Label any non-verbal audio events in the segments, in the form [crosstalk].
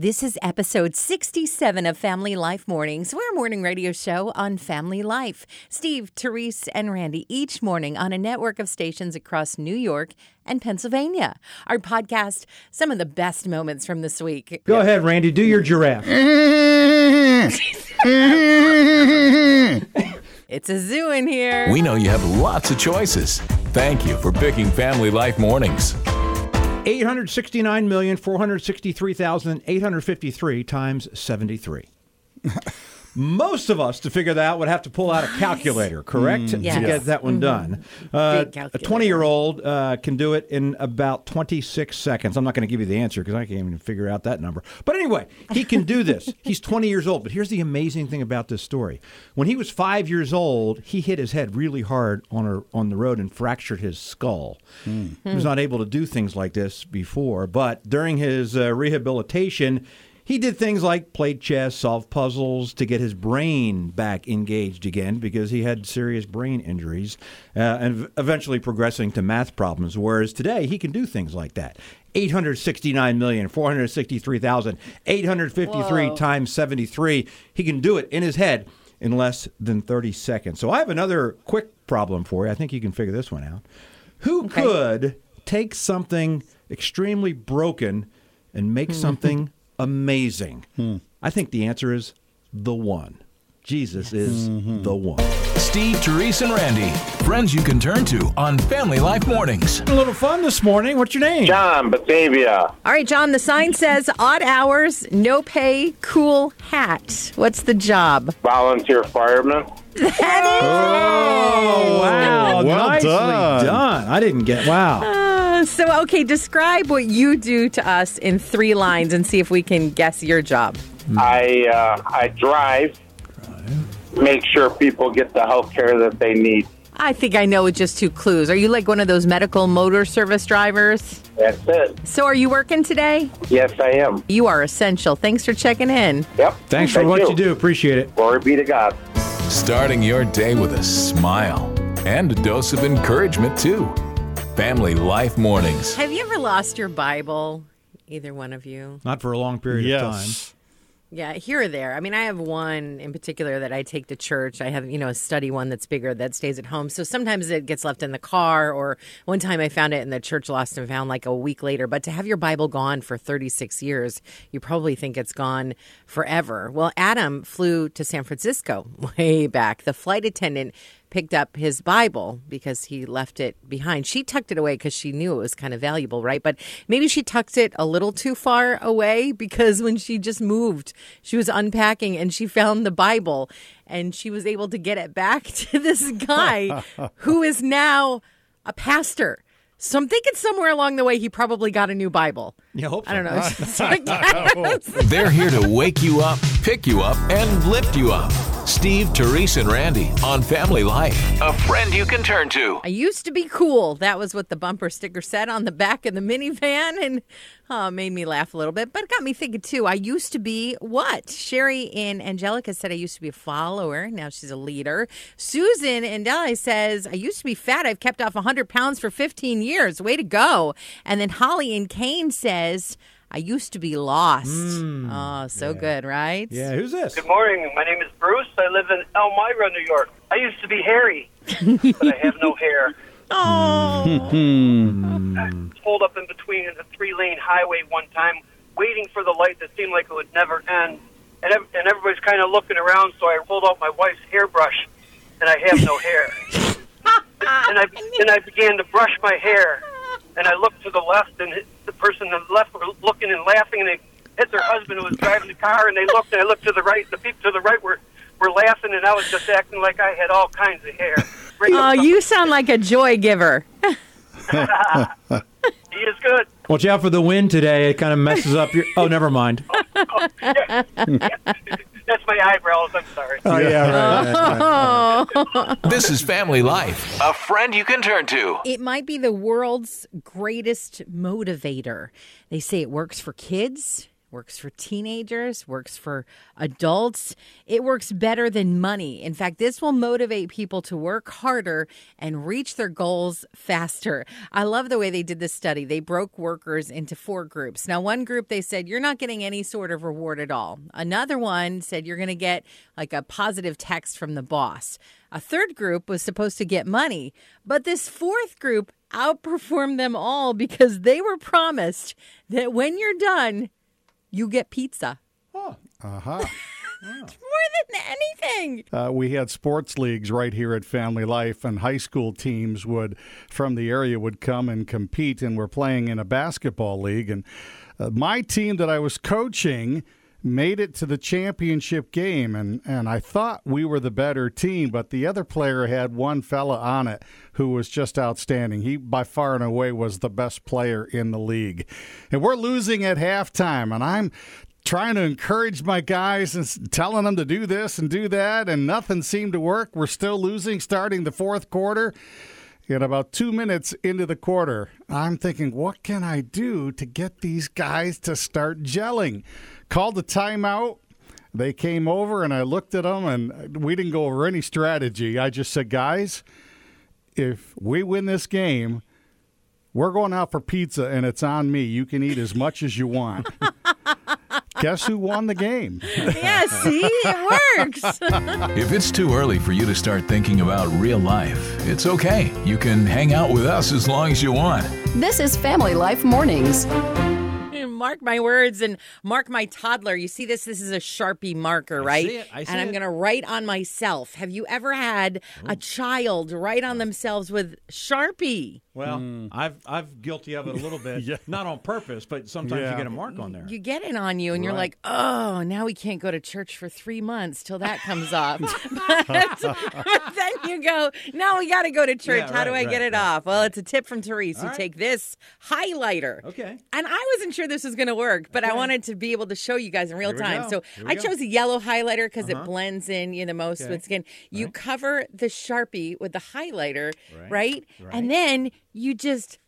This is episode 67 of Family Life Mornings. We're a morning radio show on family life. Steve, Therese, and Randy each morning on a network of stations across New York and Pennsylvania. Our podcast, some of the best moments from this week. Go ahead, Randy. Do your giraffe. [laughs] It's a zoo in here. We know you have lots of choices. Thank you for picking Family Life Mornings. 869,463,853 times 73. [laughs] Most of us, to figure that out, would have to pull out a calculator, correct? Yes. To get that one done. Uh, a 20 year old uh, can do it in about 26 seconds. I'm not going to give you the answer because I can't even figure out that number. But anyway, he can do this. [laughs] He's 20 years old. But here's the amazing thing about this story. When he was five years old, he hit his head really hard on, a, on the road and fractured his skull. He was not able to do things like this before. But during his uh, rehabilitation, he did things like play chess, solve puzzles to get his brain back engaged again because he had serious brain injuries uh, and eventually progressing to math problems. Whereas today, he can do things like that. 869,463,853 Whoa. times 73. He can do it in his head in less than 30 seconds. So I have another quick problem for you. I think you can figure this one out. Who Okay. could take something extremely broken and make something amazing? Hmm. I think the answer is the one. Jesus is mm-hmm. the one. Steve, Therese, and Randy, friends you can turn to on Family Life Mornings. A little fun this morning. What's your name? John, Batavia. All right, John, the sign says odd hours, no pay, cool hat. What's the job? Volunteer fireman. That is. Oh, wow. Well Nicely done. done. I didn't get, wow. So, okay, describe what you do to us in three lines and see if we can guess your job. I uh, I drive. Make sure people get the health care that they need. I think I know with just two clues. Are you like one of those medical motor service drivers? That's it. So, are you working today? Yes, I am. You are essential. Thanks for checking in. Yep. Thanks for Thank what you do. Appreciate it. Glory be to God. Starting your day with a smile and a dose of encouragement, too. Family Life Mornings. Have you ever lost your Bible? Either one of you? Not for a long period of time. Yes. Yeah, here or there. I mean, I have one in particular that I take to church. I have, you know, a study one that's bigger that stays at home. So sometimes it gets left in the car, or one time I found it in the church lost and found like a week later. But to have your Bible gone for 36 years, you probably think it's gone forever. Well, Adam flew to San Francisco [laughs] way back. The flight attendant picked up his Bible because he left it behind. She tucked it away because she knew it was kind of valuable, right? But maybe she tucked it a little too far away [laughs] because when she just moved, she was unpacking and she found the Bible and she was able to get it back [laughs] to this guy [laughs] who is now a pastor. So I'm thinking somewhere along the way he probably got a new Bible. Yeah, hope I don't know. It's just like- They're here to wake you up, pick you up, and lift you up. Steve, Therese, and Randy on Family Life. A friend you can turn to. I used to be cool. That was what the bumper sticker said on the back of the minivan, and oh, it made me laugh a little bit. But it got me thinking too. I used to be what? Sherry and Angelica said I used to be a follower. Now she's a leader. Susan and Deli says I used to be fat. I've kept off 100 pounds for 15 years. Way to go! And then Holly and Kane says. I used to be lost. Mm. oh, so good, right? Yeah, who's this? Good morning. My name is Bruce. I live in Elmira, New York. I used to be hairy, but I have no [laughs] hair. Oh, [laughs] Pulled up in between a three-lane highway one time, waiting for the light that seemed like it would never end. And, ev- and everybody's kind of looking around, so I pulled out my wife's hairbrush, and I have no hair. [laughs] and I and I began to brush my hair, and I looked to the left, and the person on the left were looking and laughing, and they hit their husband who was driving the car, and they looked, and I looked to the right, the people to the right were were laughing, and I was just acting like I had all kinds of hair. Bring oh, you sound like a joy giver. [laughs] He is good. Watch out for the wind today. It kind of messes up your. Oh, never mind. [laughs] Oh, That's my eyebrows. I'm sorry. Oh, yeah, right, right, right. [laughs] This is Family Life. A friend you can turn to. It might be the world's greatest motivator. They say it works for kids, works for teenagers, works for adults. It works better than money. In fact, this will motivate people to work harder and reach their goals faster. I love the way they did this study. They broke workers into four groups. Now, one group they said you're not getting any sort of reward at all. Another one said you're going to get like a positive text from the boss. A third group was supposed to get money, but this fourth group outperformed them all because they were promised that when you're done, you get pizza. Uh aha. [laughs] More than anything. Uh, we had sports leagues right here at Family Life, and high school teams would from the area would come and compete, and we're playing in a basketball league. And uh, my team that I was coaching made it to the championship game, and and I thought we were the better team, but the other player had one fella on it who was just outstanding. He by far and away was the best player in the league, and we're losing at halftime, and I'm trying to encourage my guys and telling them to do this and do that, and nothing seemed to work. We're still losing starting the fourth quarter. And about two minutes into the quarter, I'm thinking, what can I do to get these guys to start gelling? Called the timeout. They came over, and I looked at them, and we didn't go over any strategy. I just said, guys, if we win this game, we're going out for pizza, and it's on me. You can eat as much as you want. [laughs] Guess who won the game? [laughs] Yeah, see, it works. [laughs] If it's too early for you to start thinking about real life, it's okay. You can hang out with us as long as you want. This is Family Life Mornings. mark my words and mark my toddler. You see this? This is a Sharpie marker, right? see it. I see and I'm going to write on myself. Have you ever had a child write on themselves with Sharpie? Well, I've I've guilty of it a little [laughs] bit. Yeah. Not on purpose, but sometimes Yeah. you get a mark on there. You get it on you, and you're like, oh, now we can't go to church for three months till that comes off. but, [laughs] [laughs] but then you go, now we got to go to church. Yeah, How do I right, get it right, off? Well, it's a tip from Therese. you right. take this highlighter. Okay. And I wasn't sure this was going to work, but I wanted to be able to show you guys in real time. go. So I go. Uh-huh. chose a yellow highlighter because it blends in you know, the most Okay. with skin. You Right. cover the Sharpie with the highlighter, Right. right? Right. And then you just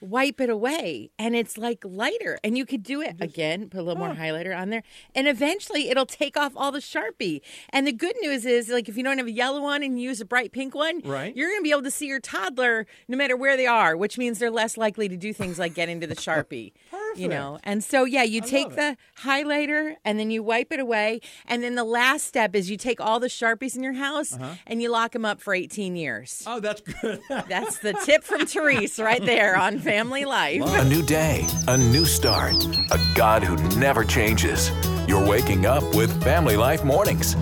wipe it away and it's like lighter and you could do it again put a little more oh. highlighter on there and eventually it'll take off all the sharpie. And the good news is like if you don't have a yellow one and you use a bright pink one Right. you're to be able to see your toddler no matter where they are which means they're less likely to do things like get into the sharpie you know and so yeah you take the highlighter and then you wipe it away and then the last step is you take all the sharpies in your house uh-huh. and you lock them up for 18 years Oh, that's good. [laughs] that's the tip from Therese right there on Family Life. A new day, a new start, a God who never changes. You're waking up with Family Life Mornings.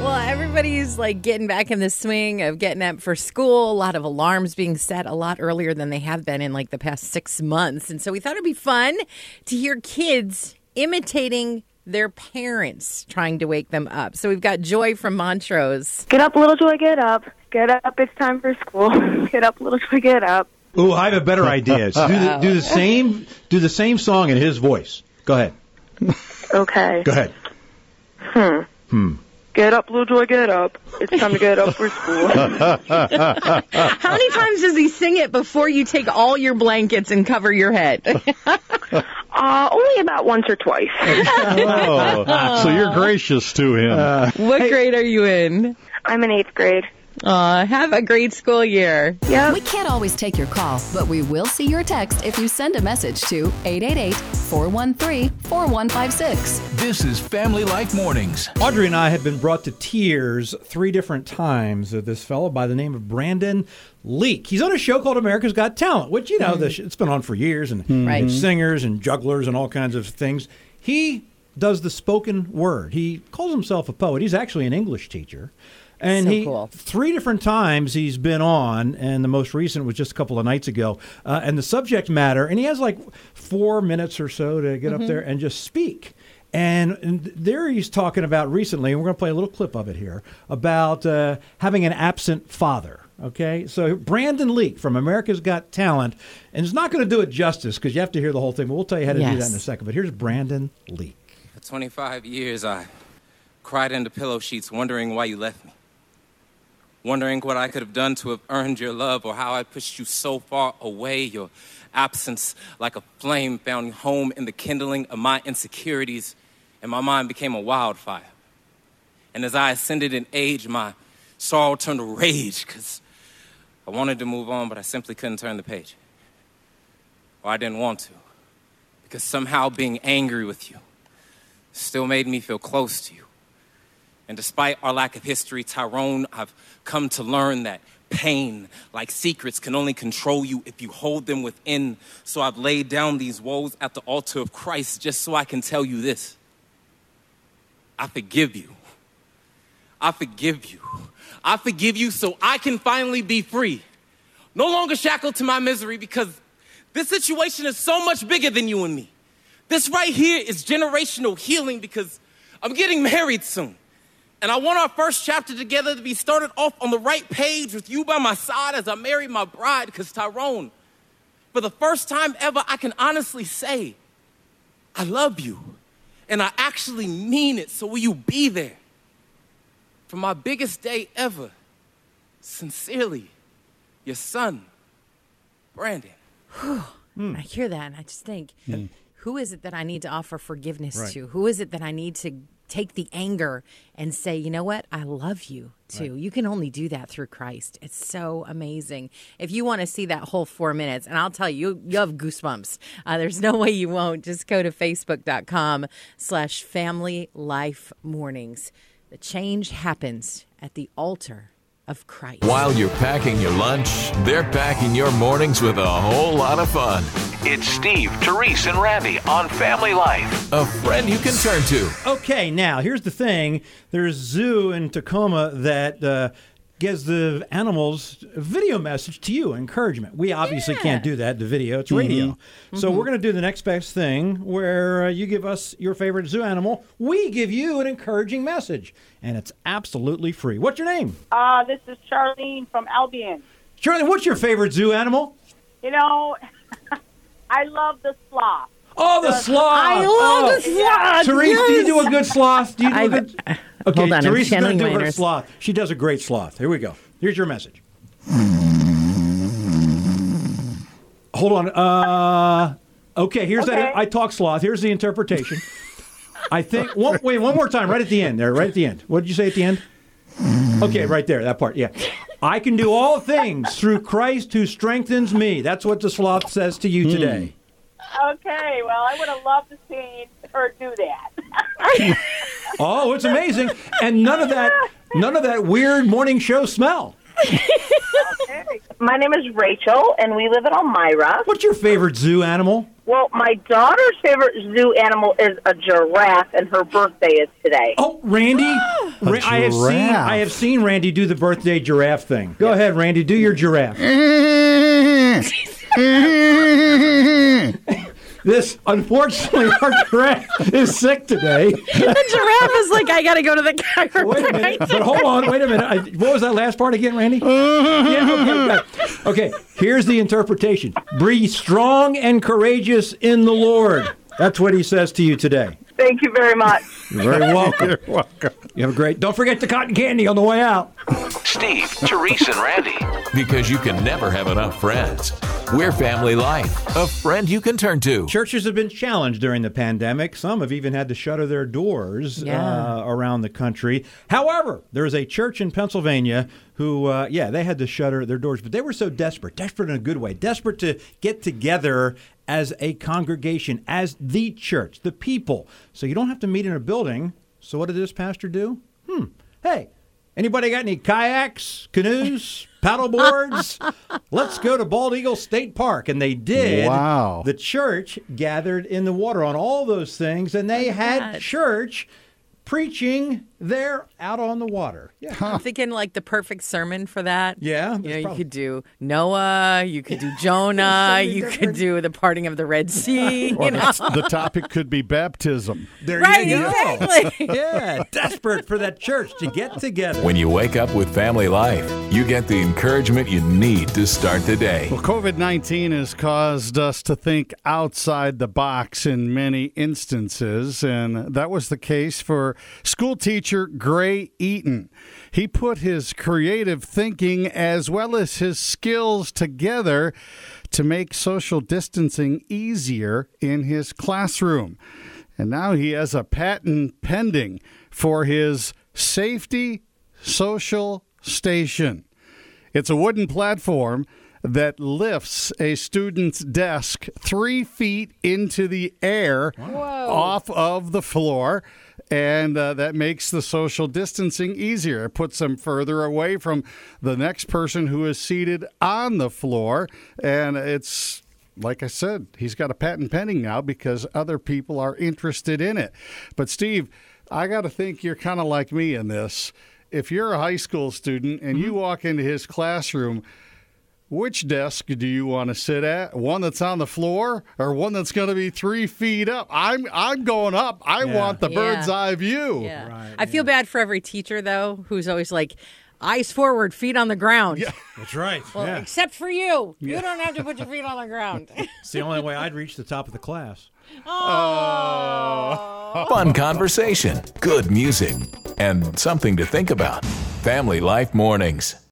Well, everybody's like getting back in the swing of getting up for school. A lot of alarms being set a lot earlier than they have been in like the past six months. And so we thought it'd be fun to hear kids imitating their parents trying to wake them up. So we've got Joy from Montrose. Get up, little joy, get up. Get up, it's time for school. [laughs] get up, little joy, get up. Ooh, I have a better idea. So [laughs] do, the, do the same do the same song in his voice. Go ahead. Okay. Go ahead. Hmm. Hmm. Get up, little joy, get up. It's time to get up for school. [laughs] How many times does he sing it before you take all your blankets and cover your head? [laughs] [laughs] uh, only about once or twice. Oh, so you're gracious to him. what grade are you in? I'm in eighth grade. Aw, have a great school year. Yep. We can't always take your call, but we will see your text if you send a message to 888 413 4156. This is Family Life Mornings. Audrey and I have been brought to tears three different times of this fellow by the name of Brandon Leake. He's on a show called America's Got Talent, which you know the sh- it's been on for years, and hmm. Right. singers and jugglers and all kinds of things. He does the spoken word. He calls himself a poet. He's actually an English teacher. And So he cool. three different times he's been on, and the most recent was just a couple of nights ago. Uh, and the subject matter, and he has like four minutes or so to get up there and just speak. And, and there he's talking about recently, and we're going to play a little clip of it here about uh, having an absent father. Okay, so Brandon Leake from America's Got Talent, and it's not going to do it justice because you have to hear the whole thing. But we'll tell you how to do that in a second. But here's Brandon Leake. For 25 years, I cried into pillow sheets wondering why you left me. Wondering what I could have done to have earned your love or how I pushed you so far away. Your absence, like a flame, found home in the kindling of my insecurities, and my mind became a wildfire. And as I ascended in age, my sorrow turned to rage because I wanted to move on, but I simply couldn't turn the page. Or I didn't want to. Because somehow being angry with you still made me feel close to you. And despite our lack of history, Tyrone, I've come to learn that pain, like secrets, can only control you if you hold them within. So I've laid down these woes at the altar of Christ just so I can tell you this I forgive you. I forgive you. I forgive you so I can finally be free. No longer shackled to my misery because this situation is so much bigger than you and me. This right here is generational healing because I'm getting married soon. And I want our first chapter together to be started off on the right page with you by my side as I marry my bride. Because, Tyrone, for the first time ever, I can honestly say, I love you. And I actually mean it. So, will you be there for my biggest day ever? Sincerely, your son, Brandon. I hear that and I just think, hmm. who is it that I need to offer forgiveness Right. to? Who is it that I need to take the anger and say, you know what? I love you too. You can only do that through Christ. It's so amazing. If you want to see that whole four minutes, and I'll tell you, you have goosebumps. Uh, there's no way you won't. Just go to facebook.com slash family life mornings. The change happens at the altar of Christ. While you're packing your lunch, they're packing your mornings with a whole lot of fun. It's Steve, Therese, and Randy on Family Life. A friend you can turn to. Okay, now here's the thing. There's a zoo in Tacoma that uh, gives the animals a video message to you, encouragement. We obviously can't do that, the video, it's radio. So we're going to do the next best thing where uh, you give us your favorite zoo animal. We give you an encouraging message, and it's absolutely free. What's your name? Uh, this is Charlene from Albion. Charlene, what's your favorite zoo animal? You know, I love the sloth. Oh, the sloth. I love oh. the sloth. Therese, do you do a good sloth? Do you do a I- good? Okay, Hold on, I'm Therese is going channeling to do my her inner- sloth. She does a great sloth. Here we go. Here's your message. Hold on. Uh, okay, here's Okay. that. I talk sloth. Here's the interpretation. I think. One, wait, one more time. Right at the end there. Right at the end. What did you say at the end? Okay, right there. That part. Yeah. I can do all things through Christ who strengthens me. That's what the sloth says to you hmm. today. Okay, well, I would have loved to see her do that. [laughs] Oh, it's amazing. And none of that none of that weird morning show smell. My name is Rachel, and we live in Elmira. What's your favorite zoo animal? Well, my daughter's favorite zoo animal is a giraffe, and her birthday is today. Oh, Randy. Ah. Ra- I have seen giraffe. I have seen Randy do the birthday giraffe thing. Go ahead, Randy, do your giraffe. [laughs] this unfortunately [laughs] our giraffe is sick today. the giraffe is like, I got to go to the chiropractor. Wait a minute. But hold on, wait a minute. I, what was that last part again, Randy? [laughs] yeah, okay, good. okay, here's the interpretation. Be strong and courageous in the Lord. That's what he says to you today. Thank you very much. You're very [laughs] welcome. You're welcome. You have a great. Don't forget the cotton candy on the way out. Steve, Therese, and Randy. Because you can never have enough friends. We're Family Life. A friend you can turn to. Churches have been challenged during the pandemic. Some have even had to shutter their doors Yeah. uh, around the country. However, there is a church in Pennsylvania who, uh, yeah, they had to shutter their doors, but they were so desperate, desperate in a good way, desperate to get together as a congregation, as the church, the people. So you don't have to meet in a building. So what did this pastor do? Hmm. Hey, anybody got any kayaks, canoes, paddle boards? Let's go to Bald Eagle State Park. And they did. Wow. The church gathered in the water on all those things, and they had God. church preaching there out on the water. Yeah. I'm thinking like the perfect sermon for that. Yeah, You know, you probably- could do Noah, you could do [laughs] Jonah, you could do the parting of the Red Sea. You know? the, [laughs] the topic could be baptism. There Right, you go. exactly. [laughs] yeah, desperate for that church to get together. When you wake up with Family Life, you get the encouragement you need to start the day. Well, COVID 19 has caused us to think outside the box in many instances, and that was the case for school teachers. Teacher Gray Eaton. He put his creative thinking as well as his skills together to make social distancing easier in his classroom. And now he has a patent pending for his safety social station. It's a wooden platform that lifts a student's desk three feet into the air off of the floor. And uh, that makes the social distancing easier. It puts them further away from the next person who is seated on the floor. And it's like I said, he's got a patent pending now because other people are interested in it. But, Steve, I got to think you're kind of like me in this. If you're a high school student and you walk into his classroom, which desk do you want to sit at? One that's on the floor or one that's going to be three feet up? I'm I'm going up. I Yeah. want the Yeah. bird's eye view. Yeah. I feel bad for every teacher though, who's always like, eyes forward, feet on the ground. Yeah, [laughs] That's right. Well, yeah. except for you, you don't have to put your feet on the ground. [laughs] It's the only way I'd reach the top of the class. Oh. oh. Fun conversation, good music, and something to think about. Family Life Mornings.